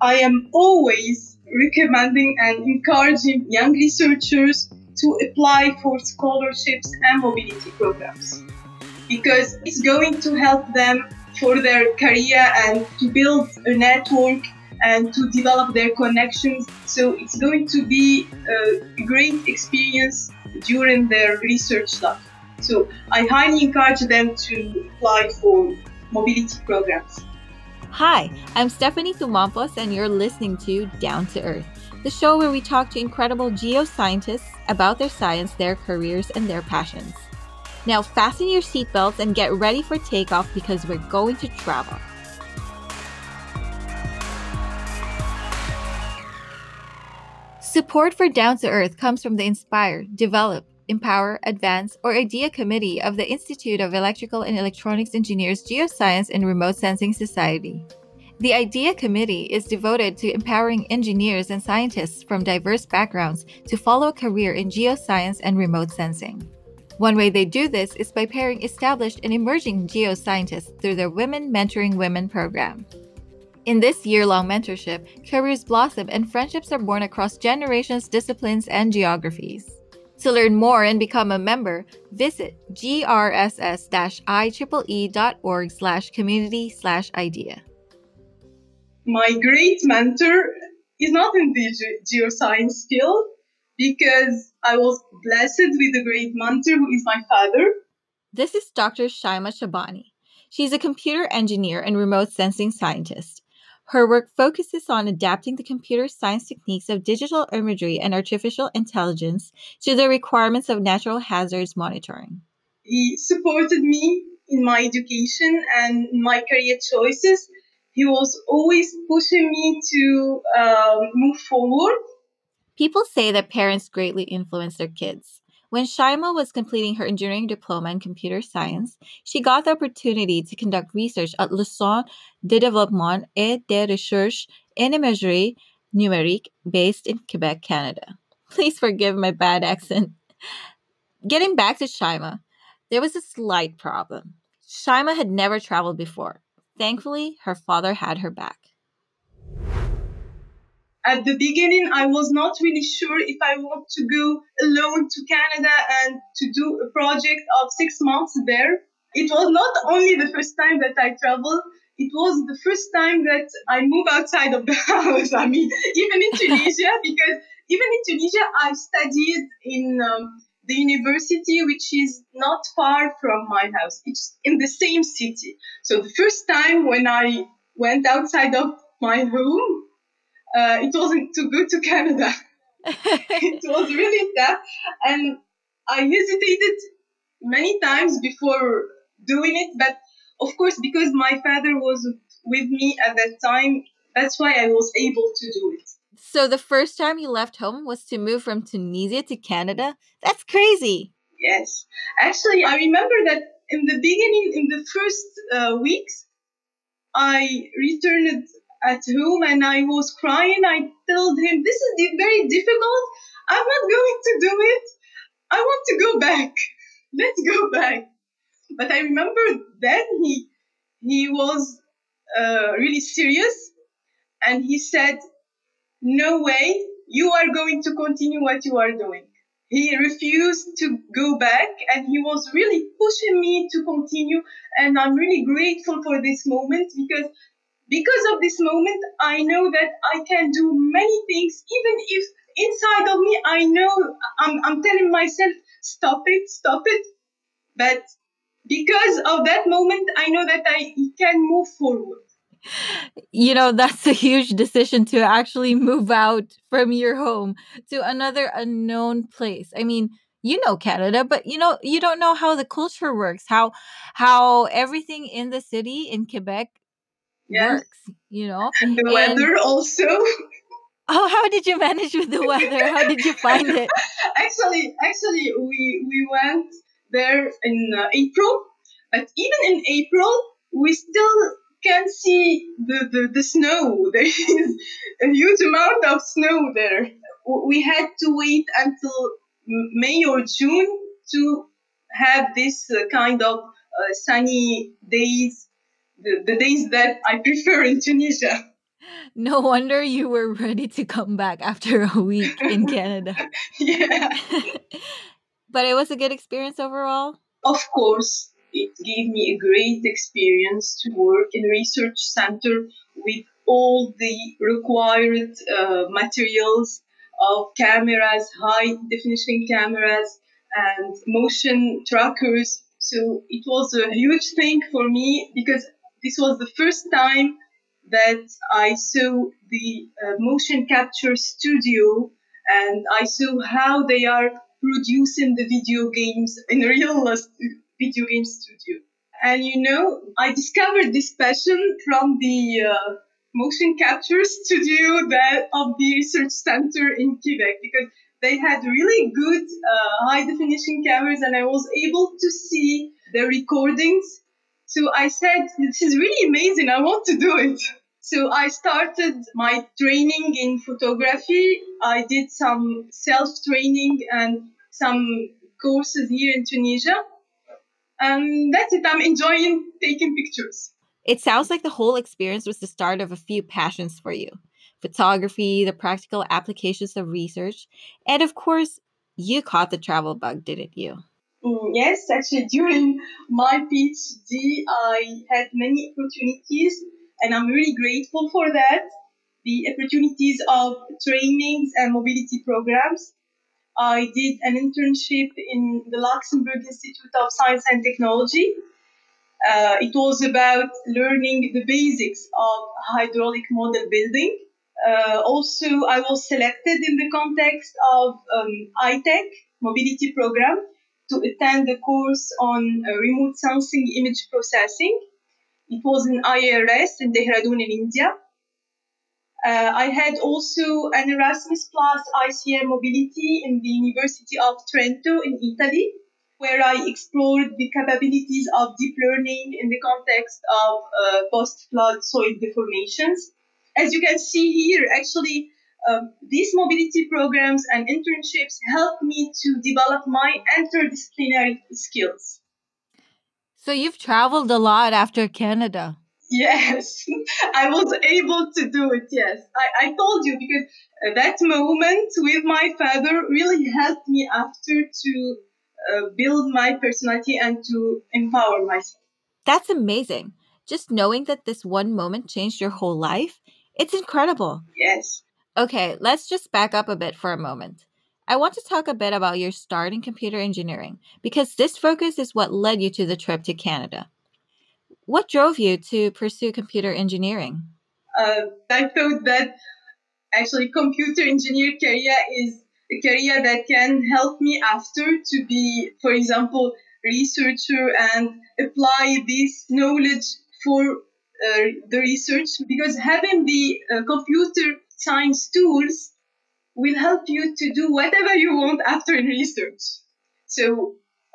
I am always recommending and encouraging young researchers to apply for scholarships and mobility programs because it's going to help them for their career and to build a network and to develop their connections. So it's going to be a great experience during their research life. So I highly encourage them to apply for mobility programs. Hi, I'm Stephanie Tumampos, and you're listening to Down to Earth, the show where we talk to incredible geoscientists about their science, their careers, and their passions. Now, fasten your seatbelts and get ready for takeoff because we're going to travel. Support for Down to Earth comes from the Inspire, Develop, Empower, Advance, or IDEA Committee of the Institute of Electrical and Electronics Engineers Geoscience and Remote Sensing Society. The IDEA Committee is devoted to empowering engineers and scientists from diverse backgrounds to follow a career in geoscience and remote sensing. One way they do this is by pairing established and emerging geoscientists through their Women Mentoring Women program. In this year long mentorship, careers blossom and friendships are born across generations, disciplines, and geographies. To learn more and become a member, visit grss-ieee.org slash community slash idea. My great mentor is not in the ge- geoscience field because I was blessed with a great mentor who is my father. This is Dr. Shaima Shabani. She's a computer engineer and remote sensing scientist. Her work focuses on adapting the computer science techniques of digital imagery and artificial intelligence to the requirements of natural hazards monitoring. He supported me in my education and my career choices. He was always pushing me to uh, move forward. People say that parents greatly influence their kids. When Shaima was completing her engineering diploma in computer science, she got the opportunity to conduct research at Le de Développement et de Recherche en Imagerie Numérique based in Quebec, Canada. Please forgive my bad accent. Getting back to Shaima, there was a slight problem. Shaima had never traveled before. Thankfully, her father had her back. At the beginning, I was not really sure if I want to go alone to Canada and to do a project of six months there. It was not only the first time that I traveled, it was the first time that I moved outside of the house. I mean, even in Tunisia, because even in Tunisia, I studied in um, the university, which is not far from my house. It's in the same city. So the first time when I went outside of my home, uh, it wasn't too good to Canada. it was really tough, and I hesitated many times before doing it. But of course, because my father was with me at that time, that's why I was able to do it. So the first time you left home was to move from Tunisia to Canada? That's crazy. Yes. Actually, I remember that in the beginning, in the first uh, weeks, I returned at home and I was crying. I told him, This is very difficult. I'm not going to do it. I want to go back. Let's go back. But I remember then he he was uh, really serious and he said, No way, you are going to continue what you are doing. He refused to go back and he was really pushing me to continue. And I'm really grateful for this moment because because of this moment, I know that I can do many things, even if inside of me, I know I'm, I'm telling myself, stop it, stop it. But because of that moment, I know that I can move forward. You know, that's a huge decision to actually move out from your home to another unknown place. I mean, you know Canada, but you know you don't know how the culture works, how how everything in the city in Quebec Yes. works, you know. And the And- weather also. Oh, how did you manage with the weather? How did you find it? actually, actually, we we went there in uh, April, but even in April, we still can see the, the, the snow. There is a huge amount of snow there. We had to wait until May or June to have this uh, kind of uh, sunny days, the, the days that I prefer in Tunisia. No wonder you were ready to come back after a week in Canada. yeah. but it was a good experience overall? Of course, it gave me a great experience to work in a research center with all the required uh, materials of cameras, high definition cameras, and motion trackers. So it was a huge thing for me because this was the first time that I saw the uh, motion capture studio and I saw how they are producing the video games in real video game studio. And you know, I discovered this passion from the uh, motion capture studio that of the research center in Quebec because they had really good uh, high definition cameras and I was able to see the recordings. So I said, this is really amazing. I want to do it. So I started my training in photography. I did some self training and some courses here in Tunisia. And that's it. I'm enjoying taking pictures. It sounds like the whole experience was the start of a few passions for you photography, the practical applications of research, and of course, you caught the travel bug, didn't you? Mm, yes, actually, during my PhD, I had many opportunities and I'm really grateful for that. The opportunities of trainings and mobility programs. I did an internship in the Luxembourg Institute of Science and Technology. Uh, it was about learning the basics of hydraulic model building. Uh, also, I was selected in the context of um, ITEC mobility program to attend a course on uh, remote sensing image processing. It was in IRS in Dehradun in India. Uh, I had also an Erasmus Plus ICM mobility in the University of Trento in Italy, where I explored the capabilities of deep learning in the context of uh, post flood soil deformations. As you can see here, actually, um, these mobility programs and internships helped me to develop my interdisciplinary skills. So you've traveled a lot after Canada. Yes, I was able to do it. Yes, I, I told you because uh, that moment with my father really helped me after to uh, build my personality and to empower myself. That's amazing. Just knowing that this one moment changed your whole life, it's incredible. Yes. Okay, let's just back up a bit for a moment. I want to talk a bit about your start in computer engineering because this focus is what led you to the trip to Canada. What drove you to pursue computer engineering? Uh, I thought that actually computer engineer career is a career that can help me after to be, for example, researcher and apply this knowledge for uh, the research because having the uh, computer science tools will help you to do whatever you want after in research. So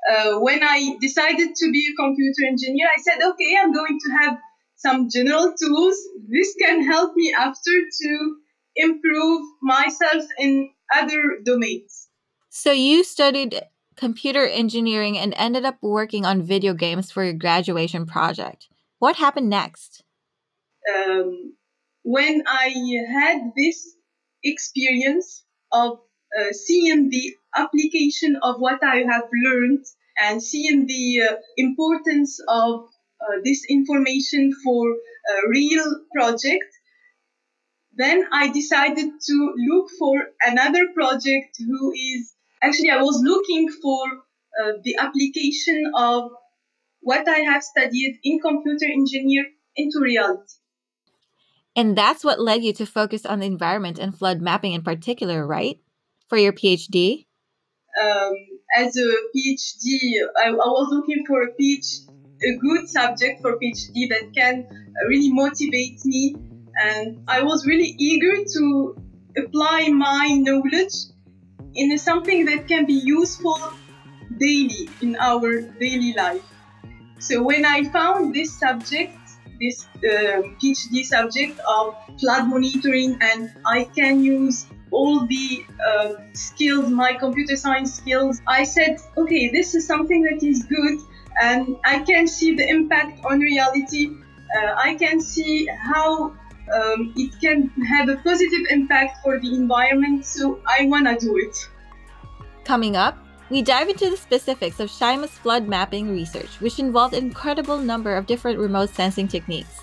uh, when I decided to be a computer engineer, I said, okay, I'm going to have some general tools. This can help me after to improve myself in other domains. So you studied computer engineering and ended up working on video games for your graduation project. What happened next? Um, when I had this experience of uh, seeing the application of what I have learned and seeing the uh, importance of uh, this information for a real project, then I decided to look for another project who is actually I was looking for uh, the application of what I have studied in computer engineer into reality. And that's what led you to focus on the environment and flood mapping in particular, right? For your PhD? Um, as a PhD, I, I, was looking for a PhD, a good subject for PhD that can really motivate me. And I was really eager to apply my knowledge in something that can be useful daily in our daily life. So when I found this subject, this uh, PhD subject of flood monitoring, and I can use all the uh, skills, my computer science skills. I said, okay, this is something that is good, and I can see the impact on reality. Uh, I can see how um, it can have a positive impact for the environment. So I wanna do it. Coming up, we dive into the specifics of Shaima's flood mapping research, which involved an incredible number of different remote sensing techniques.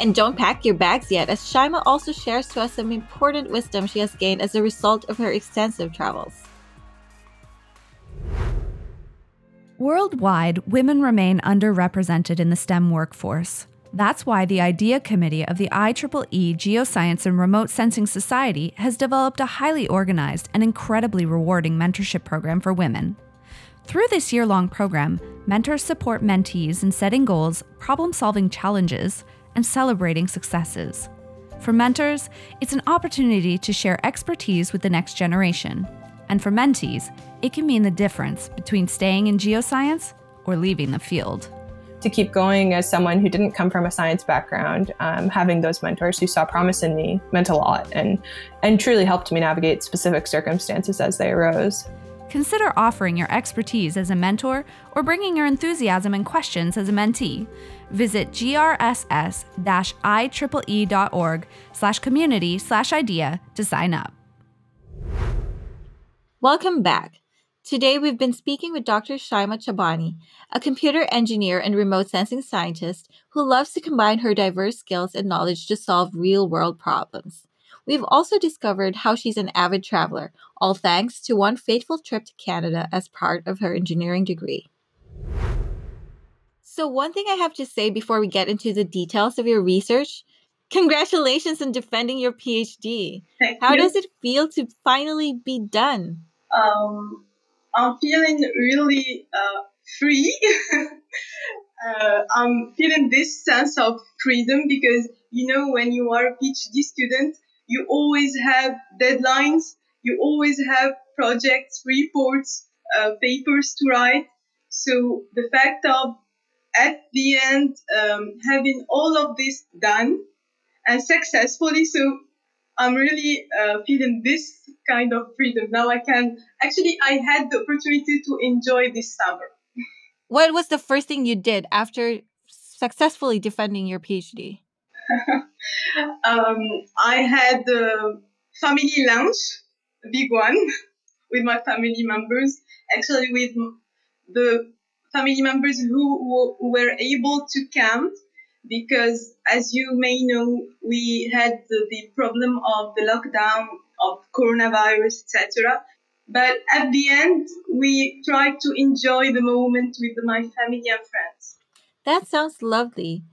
And don't pack your bags yet, as Shaima also shares to us some important wisdom she has gained as a result of her extensive travels. Worldwide, women remain underrepresented in the STEM workforce. That's why the IDEA Committee of the IEEE Geoscience and Remote Sensing Society has developed a highly organized and incredibly rewarding mentorship program for women. Through this year long program, mentors support mentees in setting goals, problem solving challenges, and celebrating successes. For mentors, it's an opportunity to share expertise with the next generation. And for mentees, it can mean the difference between staying in geoscience or leaving the field. To keep going as someone who didn't come from a science background, um, having those mentors who saw promise in me meant a lot and, and truly helped me navigate specific circumstances as they arose. Consider offering your expertise as a mentor or bringing your enthusiasm and questions as a mentee. Visit grss-ieee.org slash community slash idea to sign up. Welcome back. Today we've been speaking with Dr. Shaima Chabani, a computer engineer and remote sensing scientist who loves to combine her diverse skills and knowledge to solve real world problems. We've also discovered how she's an avid traveler, all thanks to one fateful trip to Canada as part of her engineering degree. So, one thing I have to say before we get into the details of your research congratulations on defending your PhD. Thank How you. does it feel to finally be done? um, I'm feeling really uh, free. uh, I'm feeling this sense of freedom because you know when you are a PhD student, you always have deadlines, you always have projects, reports, uh, papers to write. So the fact of at the end um, having all of this done and successfully, so I'm really uh, feeling this kind of freedom. Now I can actually, I had the opportunity to enjoy this summer. What was the first thing you did after successfully defending your PhD? um, I had a family lunch, a big one, with my family members. Actually, with the family members who, who were able to come because as you may know we had the, the problem of the lockdown of coronavirus etc but at the end we tried to enjoy the moment with my family and friends That sounds lovely.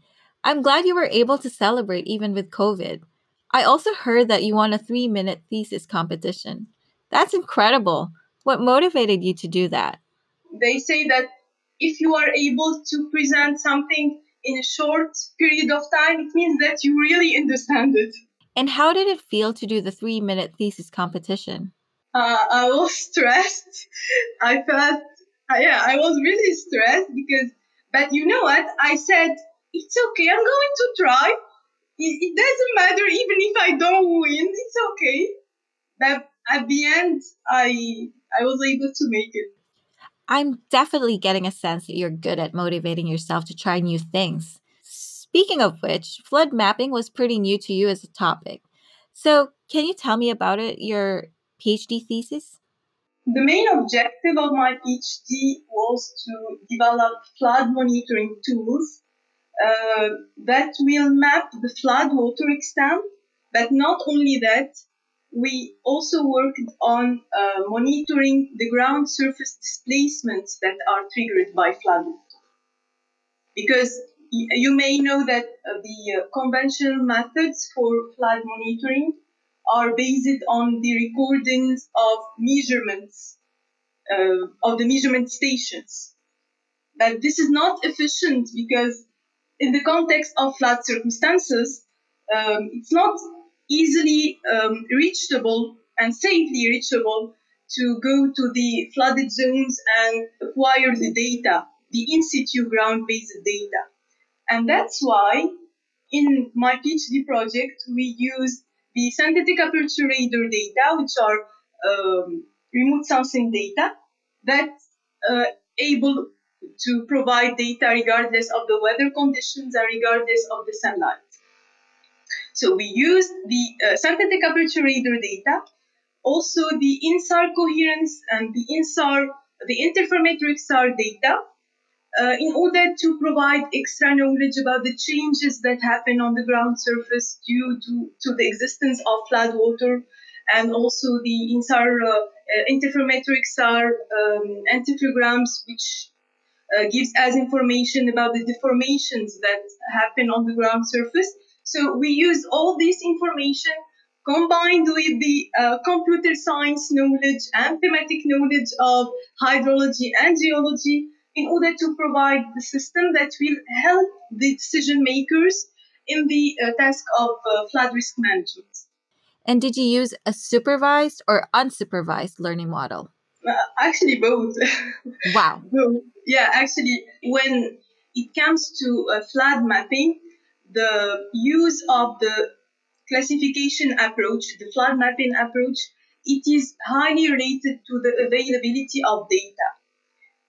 I'm glad you were able to celebrate even with COVID. I also heard that you won a three minute thesis competition. That's incredible. What motivated you to do that? they say that if you are able to present something in a short period of time it means that you really understand it And how did it feel to do the three minute thesis competition? uh, I was stressed. I felt, uh, yeah, I was really stressed because, but you know what? I said, it's okay, I'm going to try. It, it doesn't matter even if I don't win, it's okay. But at the end, I I was able to make it. I'm definitely getting a sense that you're good at motivating yourself to try new things. Speaking of which, flood mapping was pretty new to you as a topic. So, can you tell me about it, your PhD thesis? The main objective of my PhD was to develop flood monitoring tools uh, that will map the flood water extent. But not only that, we also worked on uh, monitoring the ground surface displacements that are triggered by flood water. Because you may know that uh, the uh, conventional methods for flood monitoring are based on the recordings of measurements uh, of the measurement stations. But this is not efficient because in the context of flood circumstances, um, it's not easily um, reachable and safely reachable to go to the flooded zones and acquire the data, the in situ ground based data. And that's why in my PhD project, we use the synthetic aperture radar data, which are um, remote sensing data that uh, able to provide data regardless of the weather conditions and regardless of the sunlight. So we used the uh, synthetic aperture radar data, also the INSAR coherence and the INSAR, the interferometric SAR data, uh, in order to provide extra knowledge about the changes that happen on the ground surface due to, to the existence of flood water and also the INSAR uh, uh, interferometric SAR um, which uh, gives us information about the deformations that happen on the ground surface. So we use all this information combined with the uh, computer science knowledge and thematic knowledge of hydrology and geology in order to provide the system that will help the decision makers in the uh, task of uh, flood risk management. And did you use a supervised or unsupervised learning model? Uh, actually, both. Wow. both. Yeah, actually, when it comes to uh, flood mapping, the use of the classification approach, the flood mapping approach, it is highly related to the availability of data.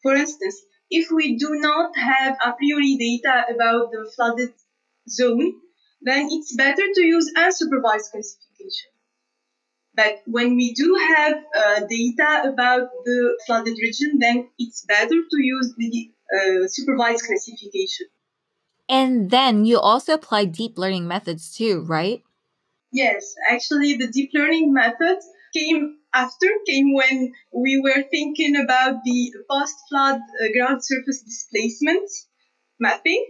For instance, if we do not have a priori data about the flooded zone, then it's better to use unsupervised classification. But when we do have uh, data about the flooded region, then it's better to use the uh, supervised classification. And then you also apply deep learning methods too, right? Yes, actually, the deep learning methods came after, came when we were thinking about the post flood uh, ground surface displacement mapping.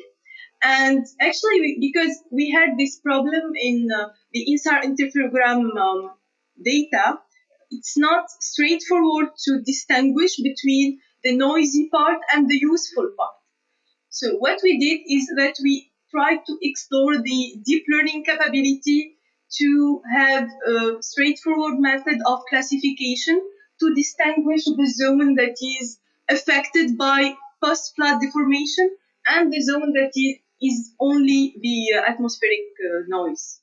And actually, we, because we had this problem in uh, the INSAR interferogram um, data, it's not straightforward to distinguish between the noisy part and the useful part. So what we did is that we tried to explore the deep learning capability to have a straightforward method of classification to distinguish the zone that is affected by post-flood deformation and the zone that is only the atmospheric uh, noise.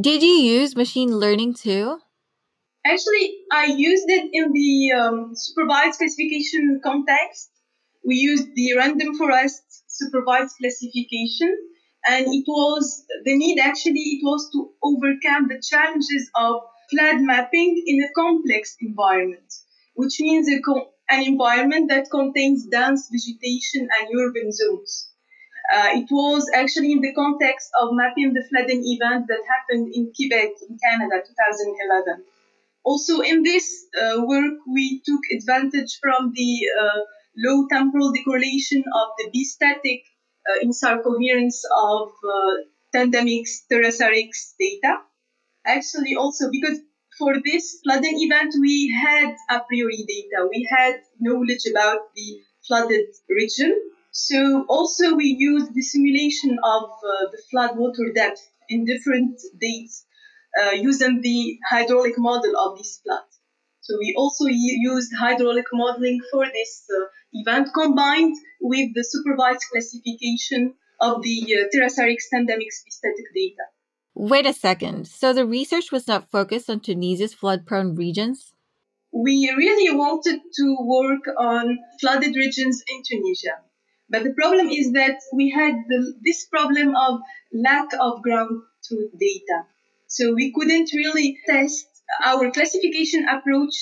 Did you use machine learning too? Actually, I used it in the um, supervised classification context. We used the random forest supervised classification, and it was the need actually it was to overcome the challenges of flood mapping in a complex environment, which means co- an environment that contains dense vegetation and urban zones. Uh, it was actually in the context of mapping the flooding event that happened in Quebec, in Canada, 2011. Also, in this uh, work, we took advantage from the uh, low temporal decorrelation of the bistatic uh, INSAR coherence of uh, TanDEM-X, TerraSAR-X data. Actually, also because for this flooding event, we had a priori data. We had knowledge about the flooded region so also we used the simulation of uh, the flood water depth in different dates uh, using the hydraulic model of this flood. So we also used hydraulic modeling for this uh, event combined with the supervised classification of the uh, TerraSAR-X TanDEM-X static data. Wait a second. So the research was not focused on Tunisia's flood prone regions? We really wanted to work on flooded regions in Tunisia. But the problem is that we had the, this problem of lack of ground truth data. So we couldn't really test our classification approach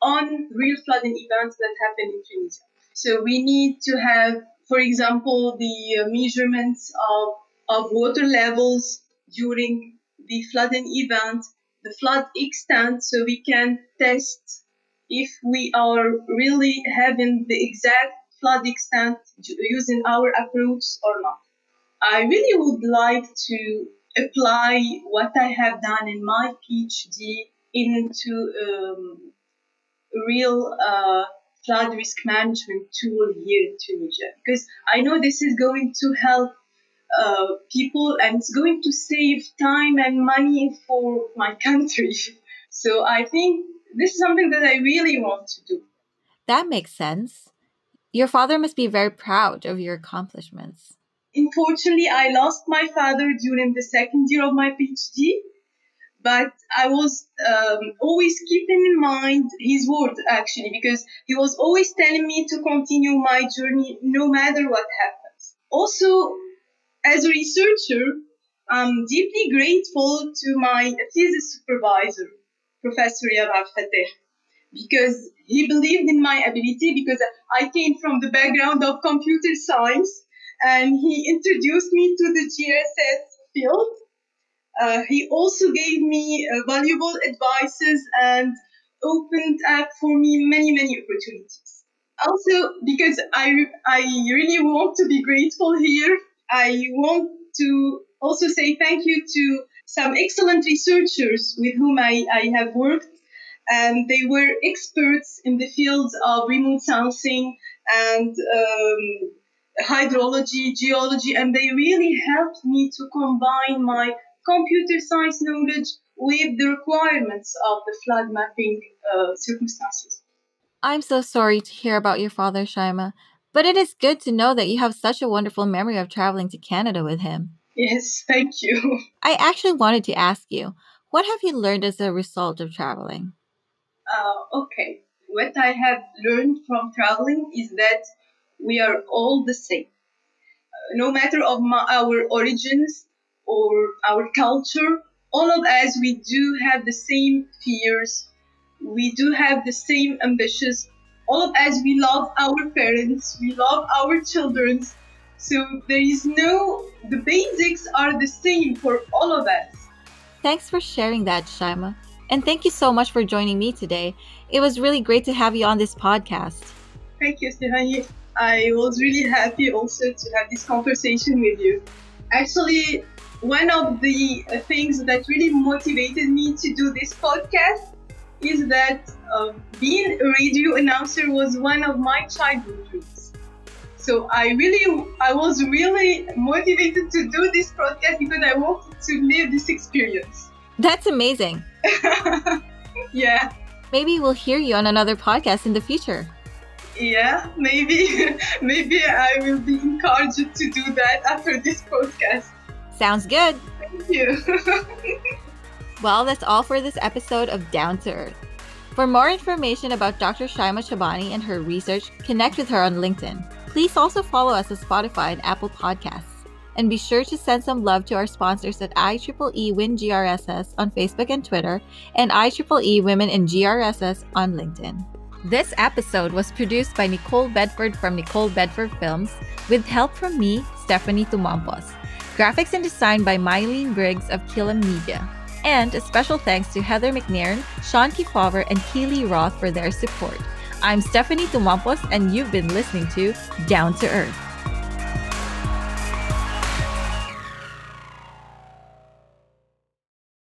on real flooding events that happen in Tunisia. So we need to have, for example, the uh, measurements of, of water levels during the flooding event, the flood extent, so we can test if we are really having the exact flood extent using our approach or not. I really would like to apply what I have done in my PhD into um, real uh, flood risk management tool here in Tunisia because I know this is going to help uh, people and it's going to save time and money for my country. So I think this is something that I really want to do. That makes sense. Your father must be very proud of your accomplishments. Unfortunately, I lost my father during the second year of my PhD, but I was um, always keeping in mind his word actually, because he was always telling me to continue my journey no matter what happens. Also, as a researcher, I'm deeply grateful to my thesis supervisor, Professor Yabab Fateh, because he believed in my ability because I came from the background of computer science and he introduced me to the GRSS field. Uh, he also gave me uh, valuable advices and opened up for me many, many opportunities. Also, because I, I really want to be grateful here, I want to also say thank you to some excellent researchers with whom I, I have worked. And they were experts in the fields of remote sensing and um, hydrology, geology, and they really helped me to combine my computer science knowledge with the requirements of the flood mapping uh, circumstances. I'm so sorry to hear about your father, Shaima, but it is good to know that you have such a wonderful memory of traveling to Canada with him. Yes, thank you. I actually wanted to ask you, what have you learned as a result of traveling? Uh, okay, what I have learned from traveling is that we are all the same. Uh, no matter of my, our origins or our culture, all of us, we do have the same fears. We do have the same ambitions. All of us, we love our parents. We love our children. So there is no, the basics are the same for all of us. Thanks for sharing that, Shaima. And thank you so much for joining me today. It was really great to have you on this podcast. Thank you, Stephanie. I was really happy also to have this conversation with you. Actually, one of the uh, things that really motivated me to do this podcast is that uh, being a radio announcer was one of my childhood dreams. So I really, I was really motivated to do this podcast because I wanted to live this experience. That's amazing. yeah. Maybe we'll hear you on another podcast in the future. Yeah, maybe, maybe I will be encouraged to do that after this podcast. Sounds good. Thank you. well, that's all for this episode of Down to Earth. For more information about Dr. Shaima Shabani and her research, connect with her on LinkedIn. Please also follow us on Spotify and Apple Podcasts. And be sure to send some love to our sponsors at IEEE Win GRSS on Facebook and Twitter, and IEEE Women in GRSS on LinkedIn. This episode was produced by Nicole Bedford from Nicole Bedford Films, with help from me, Stephanie Tumampos. Graphics and design by Mylene Briggs of Killam Media. And a special thanks to Heather McNairn, Sean Kefauver, and Keely Roth for their support. I'm Stephanie Tumampos, and you've been listening to Down to Earth.